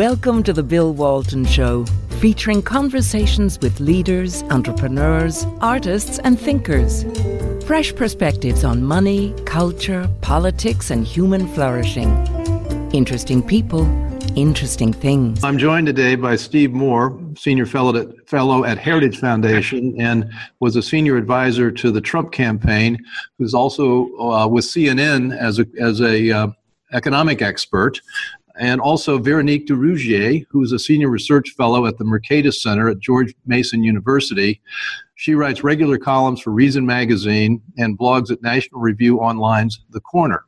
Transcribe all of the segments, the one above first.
Welcome to the Bill Walton Show, featuring conversations with leaders, entrepreneurs, artists, and thinkers. Fresh perspectives on money, culture, politics, and human flourishing. Interesting people, interesting things. I'm joined today by Steve Moore, senior fellow at, fellow at Heritage Foundation, and was a senior advisor to the Trump campaign. Who's also uh, with CNN as a as a uh, economic expert and also Veronique de Rugy, who's a senior research fellow at the Mercatus Center at George Mason University. She writes regular columns for Reason Magazine and blogs at National Review Online's The Corner.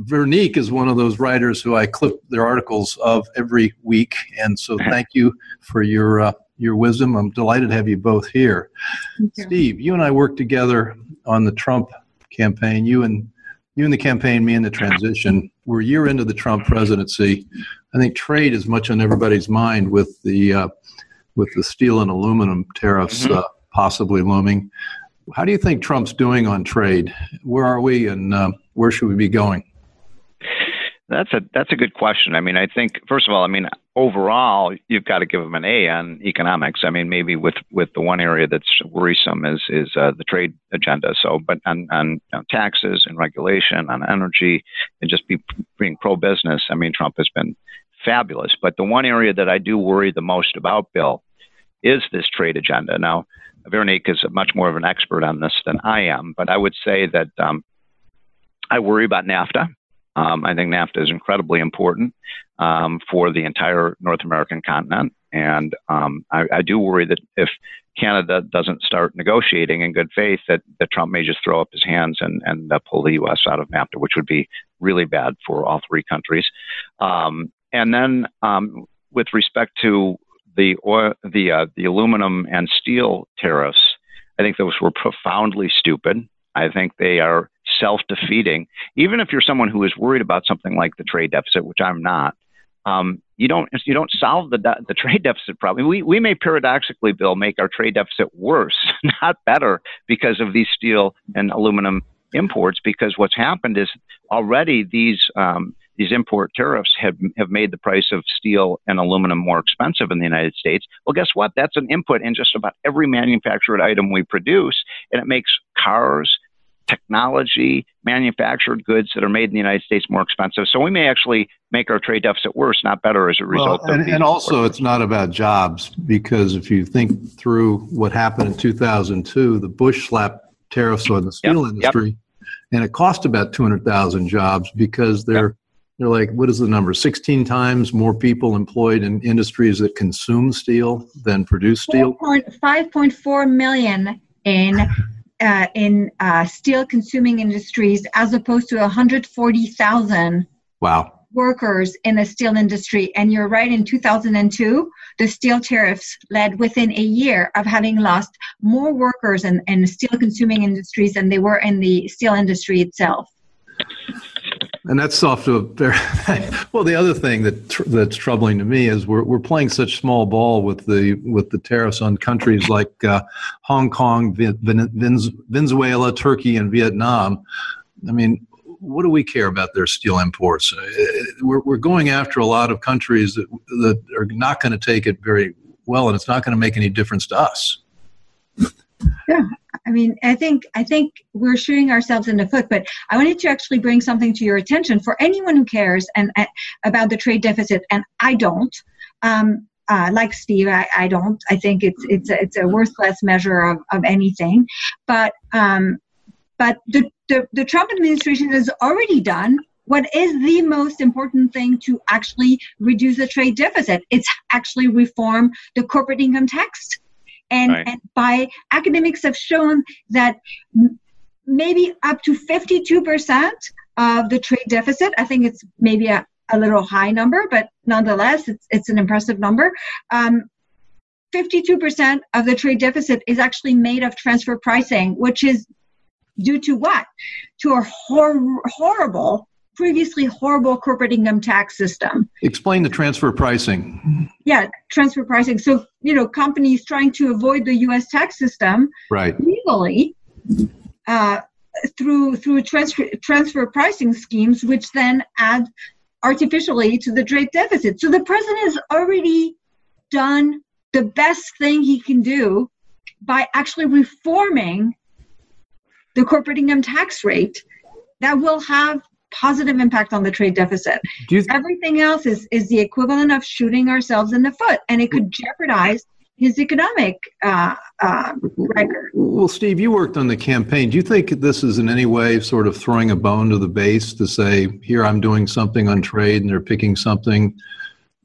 Veronique is one of those writers who I clip their articles of every week, and so thank you for your uh, your wisdom. I'm delighted to have you both here. You. Steve, you and I worked together on the Trump campaign. You and you and the campaign, me and the transition. We're a year into the Trump presidency. I think trade is much on everybody's mind with the uh, with the steel and aluminum tariffs mm-hmm. uh, possibly looming. How do you think Trump's doing on trade? Where are we, and uh, where should we be going? That's a that's a good question. I mean, I think first of all, I mean, overall, you've got to give them an A on economics. I mean, maybe with with the one area that's worrisome is is uh, the trade agenda. So, but on on you know, taxes and regulation, on energy, and just be, being pro business. I mean, Trump has been fabulous. But the one area that I do worry the most about, Bill, is this trade agenda. Now, Veronique is much more of an expert on this than I am, but I would say that um, I worry about NAFTA. Um, I think NAFTA is incredibly important um, for the entire North American continent. And um, I, I, do worry that if Canada doesn't start negotiating in good faith, that, that Trump may just throw up his hands and, and uh, pull the U.S. out of NAFTA, which would be really bad for all three countries. Um, and then um, with respect to the oil, the uh, the aluminum and steel tariffs, I think those were profoundly stupid. I think they are self defeating. Even if you're someone who is worried about something like the trade deficit, which I'm not, um, you don't you don't solve the the trade deficit problem. We we may paradoxically, Bill, make our trade deficit worse, not better, because of these steel and aluminum imports. Because what's happened is already these um, these import tariffs have have made the price of steel and aluminum more expensive in the United States. Well, guess what? That's an input in just about every manufactured item we produce, and it makes cars technology, manufactured goods that are made in the United States more expensive. So we may actually make our trade deficit worse, not better, as a result. Well, and, and also, it's not about jobs because if you think through what happened in 2002, the Bush slapped tariffs on the steel yep, industry, yep. and it cost about 200,000 jobs because they're yep. they're like, what is the number? 16 times more people employed in industries that consume steel than produce steel. 5.4 million in uh, in uh, steel consuming industries as opposed to 140,000 wow. workers in the steel industry. And you're right, in 2002, the steel tariffs led within a year of having lost more workers in, in steel consuming industries than they were in the steel industry itself and that's off to a very well. The other thing that tr- that's troubling to me is we're we're playing such small ball with the with the tariffs on countries like uh, Hong Kong, Venezuela, Turkey, and Vietnam. I mean, what do we care about their steel imports? Uh, we're we're going after a lot of countries that that are not going to take it very well, and it's not going to make any difference to us. Yeah, I mean, I think I think we're shooting ourselves in the foot. But I wanted to actually bring something to your attention for anyone who cares and uh, about the trade deficit, and I don't. Um, uh, like Steve, I, I, don't. I think it's it's a, it's a worthless measure of, of anything. But um, but the, the the Trump administration has already done what is the most important thing to actually reduce the trade deficit. It's actually reform the corporate income tax and, right. and by academics have shown that maybe up to 52% of the trade deficit, I think it's maybe a, a little high number, but nonetheless, it's, it's an impressive number. Um, 52% of the trade deficit is actually made of transfer pricing, which is due to what? To a hor- horrible previously horrible corporate income tax system. Explain the transfer pricing. Yeah, transfer pricing. So, you know, companies trying to avoid the US tax system right. legally uh, through through transfer transfer pricing schemes, which then add artificially to the trade deficit. So the president has already done the best thing he can do by actually reforming the corporate income tax rate that will have positive impact on the trade deficit. Th- Everything else is, is the equivalent of shooting ourselves in the foot, and it could jeopardize his economic uh, uh, record. Well, Steve, you worked on the campaign. Do you think this is in any way sort of throwing a bone to the base to say, here I'm doing something on trade and they're picking something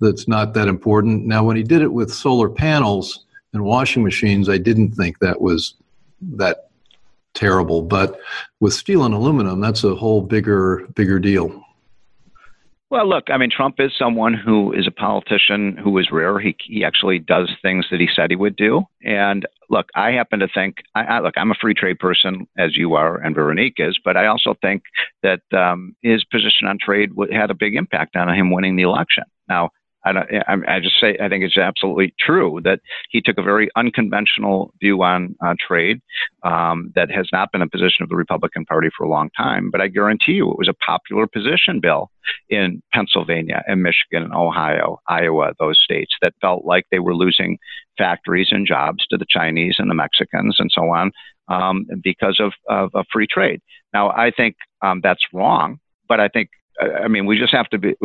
that's not that important? Now, when he did it with solar panels and washing machines, I didn't think that was that terrible. But with steel and aluminum, that's a whole bigger, bigger deal. Well, look, I mean, Trump is someone who is a politician who is rare. He he actually does things that he said he would do. And look, I happen to think, I, I, look, I'm a free trade person, as you are, and Veronique is, but I also think that um, his position on trade had a big impact on him winning the election. Now, I, I, just say I think it's absolutely true that he took a very unconventional view on uh, trade um, that has not been a position of the Republican Party for a long time. But I guarantee you, it was a popular position, Bill, in Pennsylvania and Michigan and Ohio, Iowa, those states that felt like they were losing factories and jobs to the Chinese and the Mexicans and so on um, because of, of, of, free trade. Now, I think um, that's wrong, but I think I mean, we just have to be,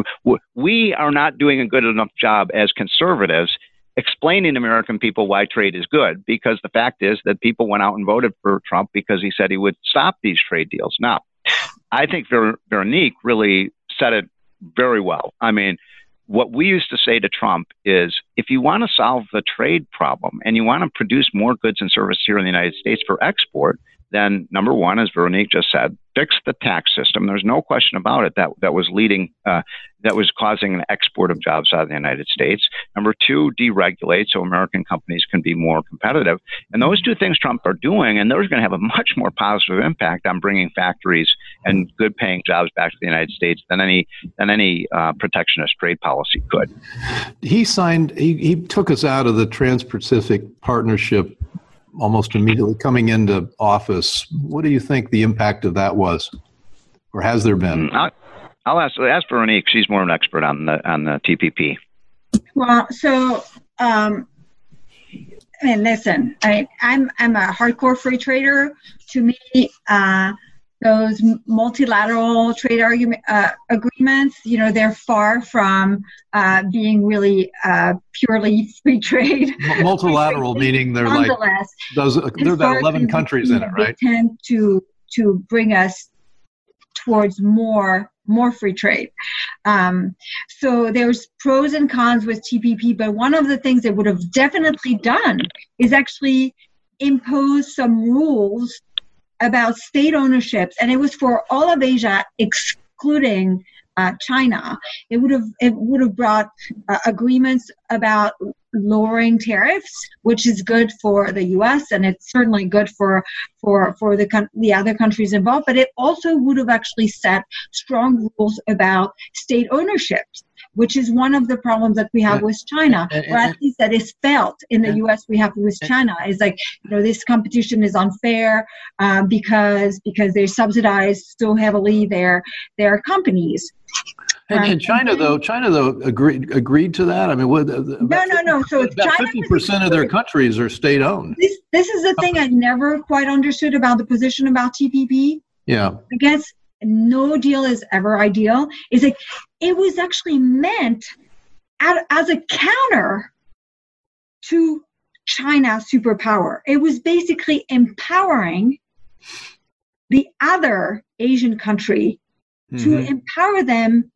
we are not doing a good enough job as conservatives explaining to American people why trade is good because the fact is that people went out and voted for Trump because he said he would stop these trade deals. Now, I think Ver- Veronique really said it very well. I mean, what we used to say to Trump is if you want to solve the trade problem and you want to produce more goods and services here in the United States for export, then number one, as Veronique just said, fix the tax system. There's no question about it that that was leading, uh, that was causing an export of jobs out of the United States. Number two, deregulate so American companies can be more competitive. And those two things Trump are doing, and those are going to have a much more positive impact on bringing factories and good-paying jobs back to the United States than any than any uh, protectionist trade policy could. He signed. He, he took us out of the Trans-Pacific Partnership almost immediately coming into office. What do you think the impact of that was, or has there been? Mm, I'll, I'll ask ask Veronique. She's more of an expert on the on the TPP. Well, so um, and listen, I, I'm I'm a hardcore free trader. To me, uh, those multilateral trade argument uh, agreements, you know, they're far from uh, being really uh, purely free trade. Multilateral meaning they're like those. There are about eleven countries in it, right? They tend to to bring us towards more more free trade. Um, so there's pros and cons with TPP, but one of the things they would have definitely done is actually impose some rules about state ownerships, and it was for all of Asia, excluding uh, China. It would have it would have brought uh, agreements about lowering tariffs, which is good for the U.S. and it's certainly good for for for the the other countries involved. But it also would have actually set strong rules about state ownerships which is one of the problems that we have with China, or at least that is felt in the U.S. we have with China. Is like you know this competition is unfair uh, because because they subsidize so heavily their their companies. And, and, China, though, China though agreed agreed to that. I mean, what, no, no, no. So about fifty percent of their countries are state owned. This, this is the thing I never quite understood about the position about TPP. Yeah, I guess no deal is ever ideal. Is like it was actually meant as a counter to China's superpower. It was basically empowering the other Asian country mm-hmm. to empower them.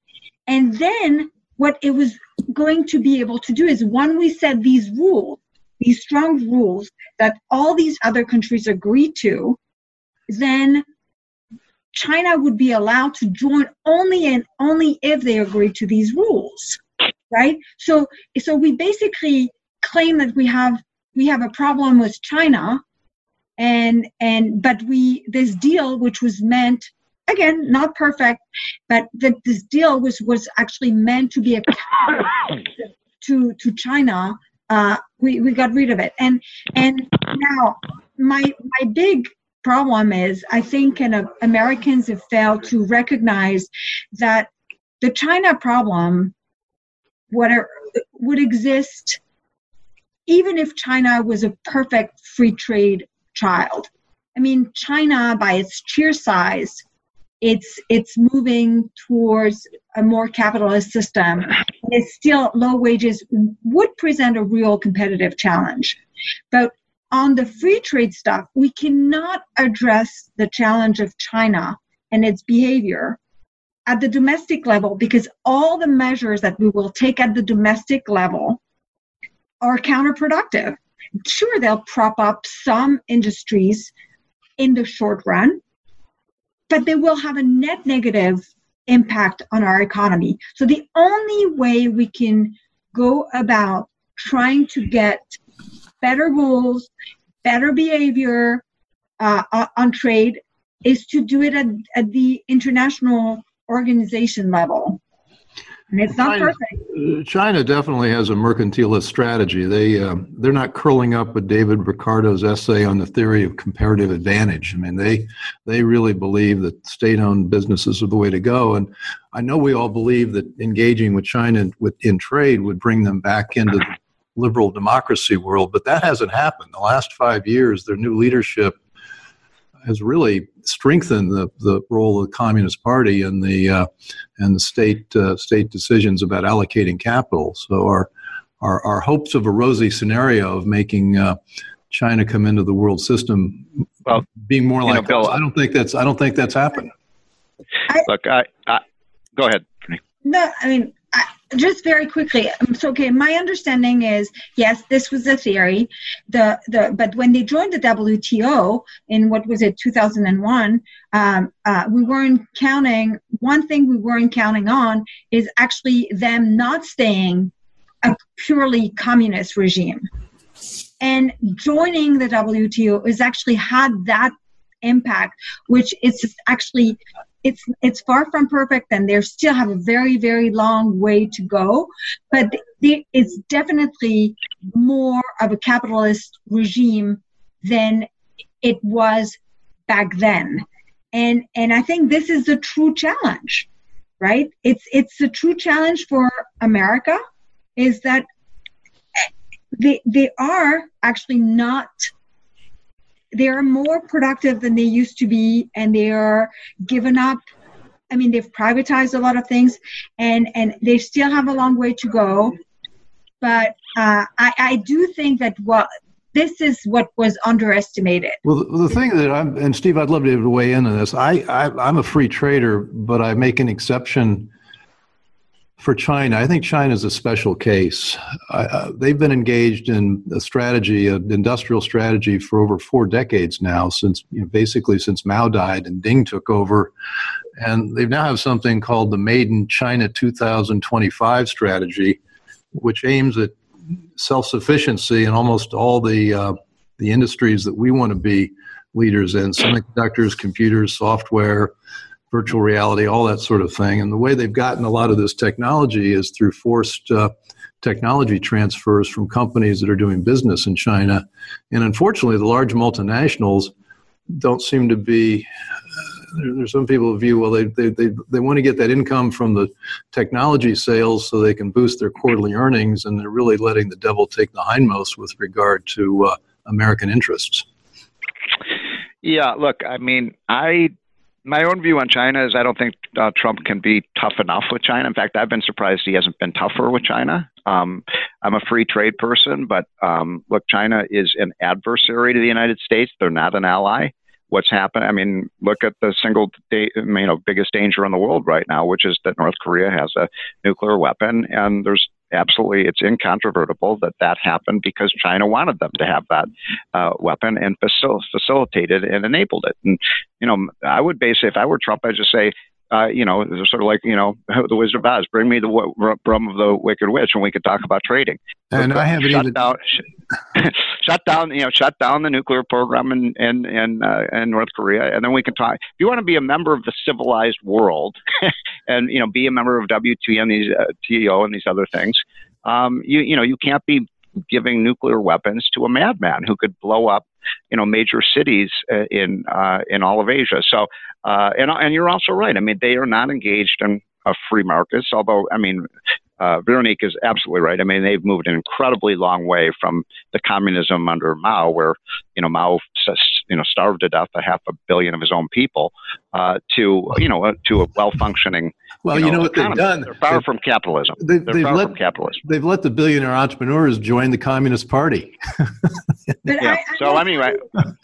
And then what it was going to be able to do is when we set these rules, these strong rules that all these other countries agree to, then China would be allowed to join only and only if they agree to these rules, right? So, so we basically claim that we have we have a problem with China, and and but we this deal which was meant again not perfect, but that this deal was was actually meant to be a to to China. Uh, we we got rid of it, and and now my my big problem is I think uh, Americans have failed to recognize that the China problem whatever would exist even if China was a perfect free trade child. I mean, China, by its sheer size, it's it's moving towards a more capitalist system. It's still low wages would present a real competitive challenge, but on the free trade stuff, we cannot address the challenge of China and its behavior at the domestic level because all the measures that we will take at the domestic level are counterproductive. Sure, they'll prop up some industries in the short run, but they will have a net negative impact on our economy. So the only way we can go about trying to get better rules, better behavior uh, on trade is to do it at, at the international organization level. And it's not China, perfect. China definitely has a mercantilist strategy. They uh, they're not curling up with David Ricardo's essay on the theory of comparative advantage. I mean, they they really believe that state-owned businesses are the way to go. And I know we all believe that engaging with China with, in trade would bring them back into the liberal democracy world, but that hasn't happened. The last five years, their new leadership has really strengthened the, the role of the Communist Party and the uh, and the state uh, state decisions about allocating capital. So our, our our hopes of a rosy scenario of making uh, China come into the world system well, being more like know, Bill, I don't think that's I don't think that's happened. Look, I, I go ahead. No, I mean just very quickly um, so okay my understanding is yes this was a theory. The the but when they joined the wto in what was it 2001 um, uh, we weren't counting one thing we weren't counting on is actually them not staying a purely communist regime. And joining the wto has actually had that impact which is actually it's it's far from perfect and they still have a very very long way to go but it's definitely more of a capitalist regime than it was back then. And and i think this is a true challenge right? It's it's a true challenge for america is that they they are actually not they are more productive than they used to be and they are given up i mean they've privatized a lot of things and and they still have a long way to go but uh, I, I do think that what this is what was underestimated. Well, the, thing that I'm, and Steve, I'd love to weigh in on this. I, I, I'm a free trader, but I make an exception for China, I think China is a special case. Uh, they've been engaged in a strategy, an industrial strategy, for over four decades now, since you know, basically since Mao died and Deng took over, and they now have something called the Made in China 2025 strategy, which aims at self-sufficiency in almost all the uh, the industries that we want to be leaders in: semiconductors, computers, software virtual reality, all that sort of thing. And the way they've gotten a lot of this technology is through forced uh, technology transfers from companies that are doing business in China. And unfortunately, the large multinationals don't seem to be. Uh, there's some people view well they, they, they, they want to get that income from the technology sales so they can boost their quarterly earnings and they're really letting the devil take the hindmost with regard to uh, american interests yeah look i mean i my own view on China is I don't think uh, Trump can be tough enough with China. In fact, I've been surprised he hasn't been tougher with China. Um, I'm a free trade person, but um, look, China is an adversary to the United States. They're not an ally. What's happened? I mean, look at the single, da- you know, biggest danger in the world right now, which is that North Korea has a nuclear weapon, and there's absolutely, it's incontrovertible that that happened because China wanted them to have that uh, weapon and facil- facilitated and enabled it. And you know, I would base if I were Trump, I'd just say, uh, you know, sort of like you know the Wizard of Oz. Bring me the w- rum of the Wicked Witch, and we could talk about trading. And I haven't shut even down, shut down, you know, shut down the nuclear program in in in, uh, in North Korea, and then we can talk. If you want to be a member of the civilized world, and you know, be a member of WTO and these uh, TO and these other things, um, you you know, you can't be giving nuclear weapons to a madman who could blow up, you know, major cities uh, in uh, in all of Asia. So, uh, and and you're also right. I mean, they are not engaged in A free markets. Although, I mean, uh, Veronique is absolutely right. I mean, they've moved an incredibly long way from the communism under Mao, where you know Mao you know starved to death a half a billion of his own people, uh, to you know to a well functioning. Well, you know, you know what economy. they've done. They're far they've, from capitalism. They, have far let, from capitalism. They've let the billionaire entrepreneurs join the Communist Party. yeah. I, I so anyway,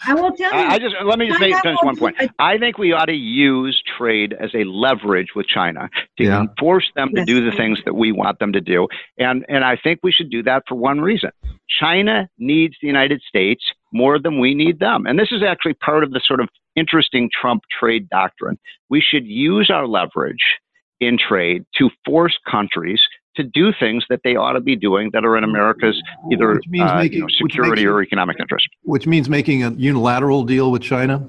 I will tell you. I, just let me just make, finish one point. I think we ought to use trade as a leverage with China to yeah. force them to yes. do the things that we want them to do, and and I think we should do that for one reason. China needs the United States more than we need them, and this is actually part of the sort of interesting Trump trade doctrine. We should use our leverage in trade to force countries to do things that they ought to be doing that are in America's either uh, making, you know, security or economic interest. Which means making a unilateral deal with China?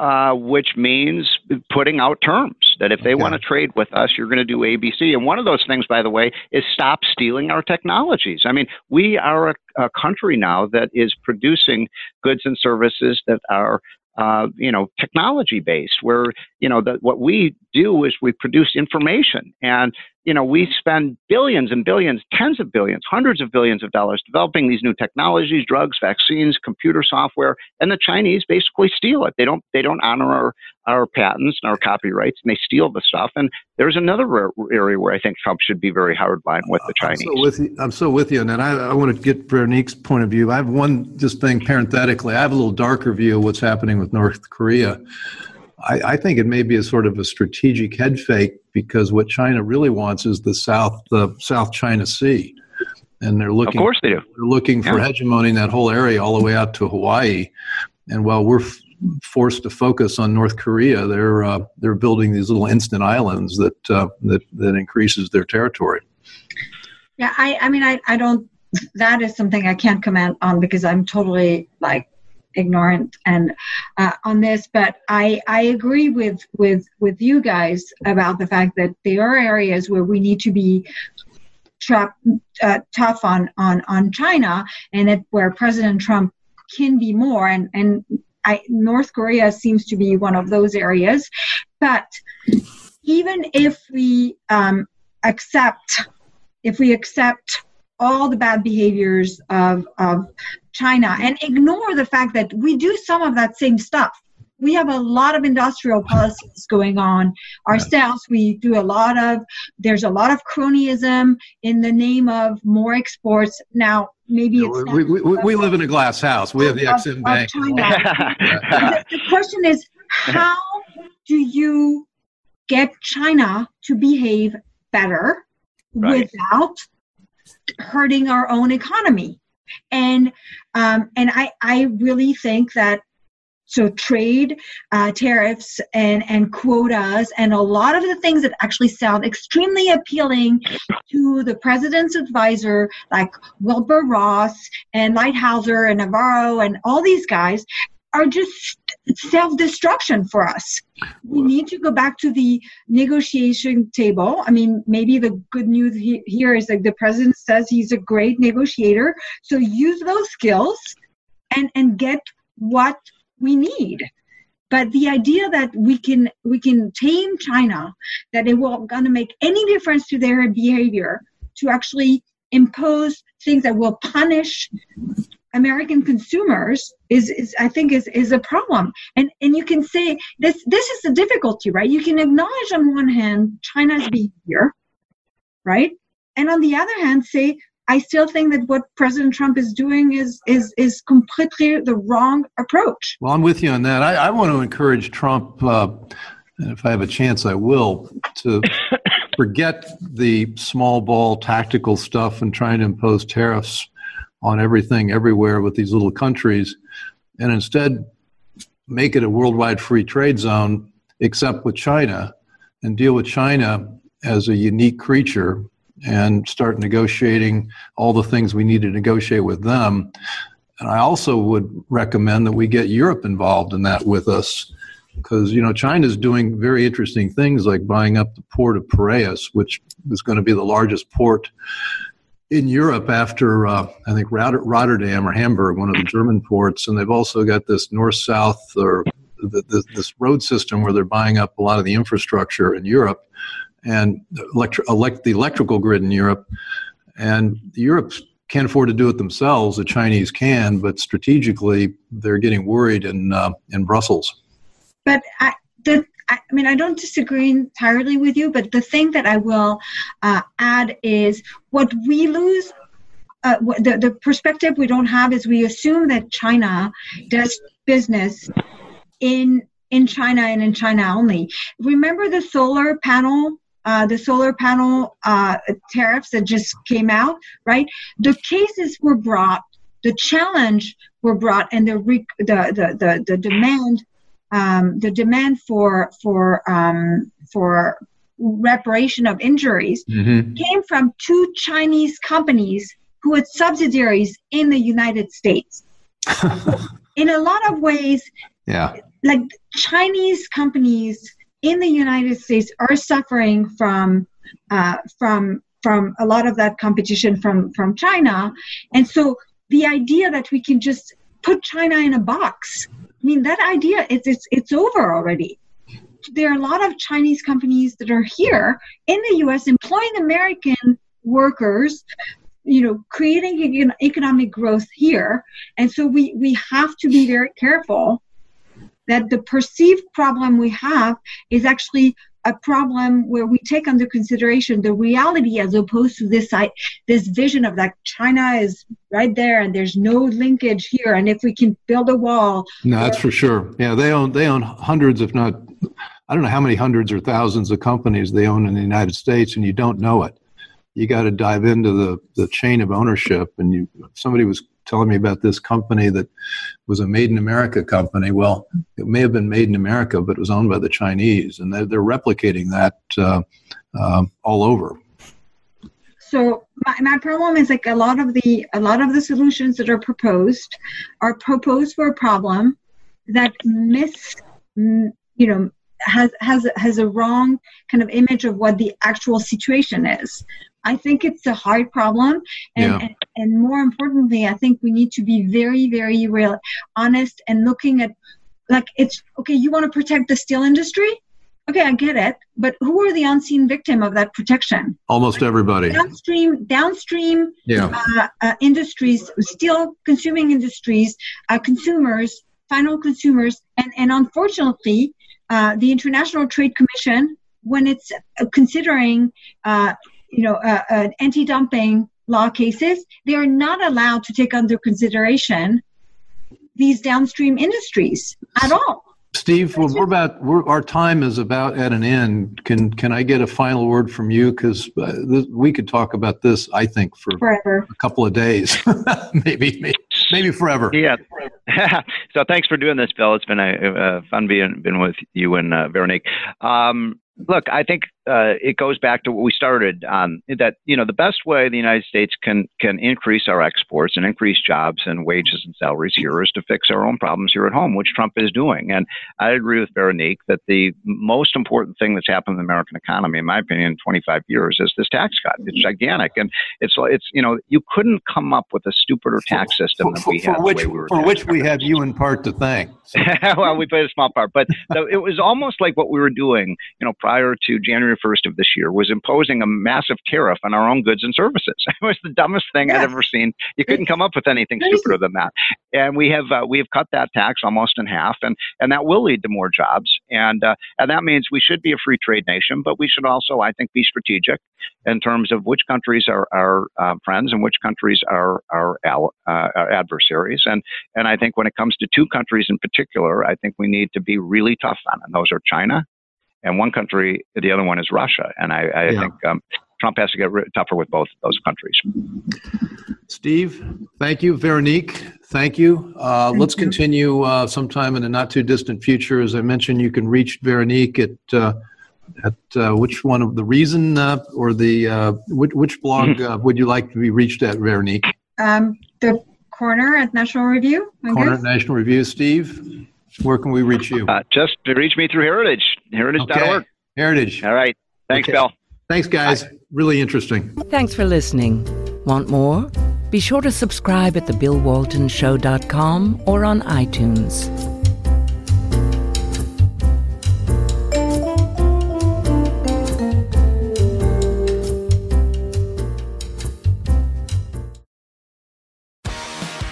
Uh, which means putting out terms that if they okay. want to trade with us, you're going to do ABC. And one of those things, by the way, is stop stealing our technologies. I mean, we are a, a country now that is producing goods and services that are uh, you know, technology based, where you know that what we do is we produce information, and you know we spend billions and billions, tens of billions, hundreds of billions of dollars developing these new technologies, drugs, vaccines, computer software, and the Chinese basically steal it. They don't they don't honor our our patents and our copyrights, and they steal the stuff. And there's another area where I think Trump should be very hardline with the Chinese. I'm so with you, I'm so with you. and I, I want to get Veronique's point of view. I have one just thing parenthetically. I have a little darker view of what's happening with North Korea. I, I, think it may be a sort of a strategic head fake because what China really wants is the South, the South China Sea, and they're looking. Of course, they do. They're looking for yeah. hegemony in that whole area, all the way out to Hawaii. And while we're f- forced to focus on North Korea, they're uh, they're building these little instant islands that uh, that that increases their territory. Yeah, I, I mean, I, I don't. That is something I can't comment on because I'm totally like ignorant and uh, on this but i i agree with with with you guys about the fact that there are areas where we need to be uh, tough on on on china and it, where president trump can be more and and I, north korea seems to be one of those areas. But even if we um, accept if we accept all the bad behaviors of, of China and ignore the fact that we do some of that same stuff. We have a lot of industrial policies going on ourselves. We do a lot of, there's a lot of cronyism in the name of more exports. Now, maybe it's. we, we, we, we live in a glass house. We have the Exim Bank. the, the question is how do you get China to behave better right. without hurting our own economy? and um, and I I really think that so trade uh, tariffs and and quotas and a lot of the things that actually sound extremely appealing to the president's advisor like wilbur ross and lighthizer and navarro and all these guys are just self-destruction for us. We need to go back to the negotiation table. I mean, maybe the good news he, here is that the president says he's a great negotiator. So use those skills and and get what we need. But the idea that we can we can tame China, that it will gonna make any difference to their behavior, to actually impose things that will punish American consumers is, is I think is, is a problem. And and you can say this this is the difficulty, right? You can acknowledge on one hand China's behavior, right? And on the other hand, say I still think that what President Trump is doing is is is completely the wrong approach. Well, I'm with you on that. I, I want to encourage Trump, uh, and if I have a chance, I will, to forget the small ball tactical stuff and trying to impose tariffs on everything everywhere with these little countries and instead make it a worldwide free trade zone except with China and deal with China as a unique creature and start negotiating all the things we need to negotiate with them. And I also would recommend that we get Europe involved in that with us because you know China is doing very interesting things like buying up the port of Piraeus, which is going to be the largest port in Europe after uh, I think Rotterdam or Hamburg, one of the German ports, and they've also got this north-south or the, the, this road system where they're buying up a lot of the infrastructure in Europe and electri- elect, the electrical grid in Europe. And Europe can't afford to do it themselves. The Chinese can, but strategically, they're getting worried in uh, in Brussels. But I, the, I mean, I don't disagree entirely with you, but the thing that I will uh, add is what we lose. Uh, the, the perspective we don't have is we assume that China does business in in China and in China only. Remember the solar panel uh, the solar panel uh, tariffs that just came out, right? The cases were brought, the challenge were brought, and the the the the, the demand, um, the demand for for um, for reparation of injuries mm-hmm. came from two Chinese companies who had subsidiaries in the United States. in a lot of ways, yeah, like Chinese companies in the United States are suffering from uh, from from a lot of that competition from from China, and so the idea that we can just put China in a box, I mean that idea it's it's it's over already. There are a lot of Chinese companies that are here in the U.S. employing American workers you know creating economic growth here and so we we have to be very careful that the perceived problem we have is actually a problem where we take under consideration the reality as opposed to this I, this vision of that China is right there and there's no linkage here. And if we can build a wall no that's for sure. Yeah they own they own hundreds if not I don't know how many hundreds or thousands of companies they own in the United States and you don't know it. You got to dive into the the chain of ownership and you somebody was telling me about this company that was a made in America company. Well, it may have been made in America, but it was owned by the Chinese, and they're, they're replicating that uh, uh, all over. So my, my problem is like a lot of the a lot of the solutions that are proposed are proposed for a problem that miss you know has has has a wrong kind of image of what the actual situation is. I think it's a hard problem, and, yeah. and, and more importantly, I think we need to be very, very real, honest, and looking at like it's okay. You want to protect the steel industry, okay, I get it, but who are the unseen victim of that protection? Almost everybody. Downstream, downstream yeah. uh, uh, industries, steel consuming industries, uh, consumers, final consumers, and and unfortunately, uh, the International Trade Commission, when it's considering uh, you know, uh, uh, anti-dumping law cases, they are not allowed to take under consideration these downstream industries at all. Steve, well, we're about we're, our time is about at an end. Can can I get a final word from you? Because uh, we could talk about this, I think, for forever, a couple of days, maybe, maybe maybe forever. Yeah. so thanks for doing this, Bill. It's been a, a fun being been with you and uh, Veronique. Um, look, I think uh, it goes back to what we started on that you know the best way the United States can can increase our exports and increase jobs and wages and salaries here is to fix our own problems here at home, which Trump is doing. And I agree with Veronique that the most important thing that's happened in the American economy, in my opinion, in 25 years, is this tax cut. It's gigantic, and it's it's you know you couldn't come up with a stupider tax system than we for, have. Which, we for which we have you in part to thank. So. well, we played a small part, but it was almost like what we were doing, you know, prior to January 1st of this year was imposing a massive tariff on our own goods and services. It was the dumbest thing yes. I'd ever seen. You couldn't come up with anything stupider than that. And we have uh, we have cut that tax almost in half, and and that will lead to more jobs. And uh, and that means we should be a free trade nation, but we should also, I think, be strategic in terms of which countries are our uh, friends and which countries are our, uh, our adversaries. And and I think when it comes to two countries in particular, I think we need to be really tough on, and those are China and one country, the other one is Russia. And I, I yeah. think um, Trump has to get tougher with both those countries. Steve, thank you. Veronique, thank you. Uh, thank let's you. continue uh, sometime in the not too distant future. As I mentioned, you can reach Veronique at uh, at uh, which one of the reason uh, or the uh, which, which blog would you like to be reached at, Veronique? Um, the corner at National Review. I corner guess. at National Review. Steve. Where can we reach you? Uh, just reach me through Heritage, heritage.org. Okay. Heritage. All right. Thanks, okay. Bill. Thanks, guys. Bye. Really interesting. Thanks for listening. Want more? Be sure to subscribe at thebillwaltonshow.com or on iTunes.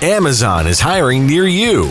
Amazon is hiring near you.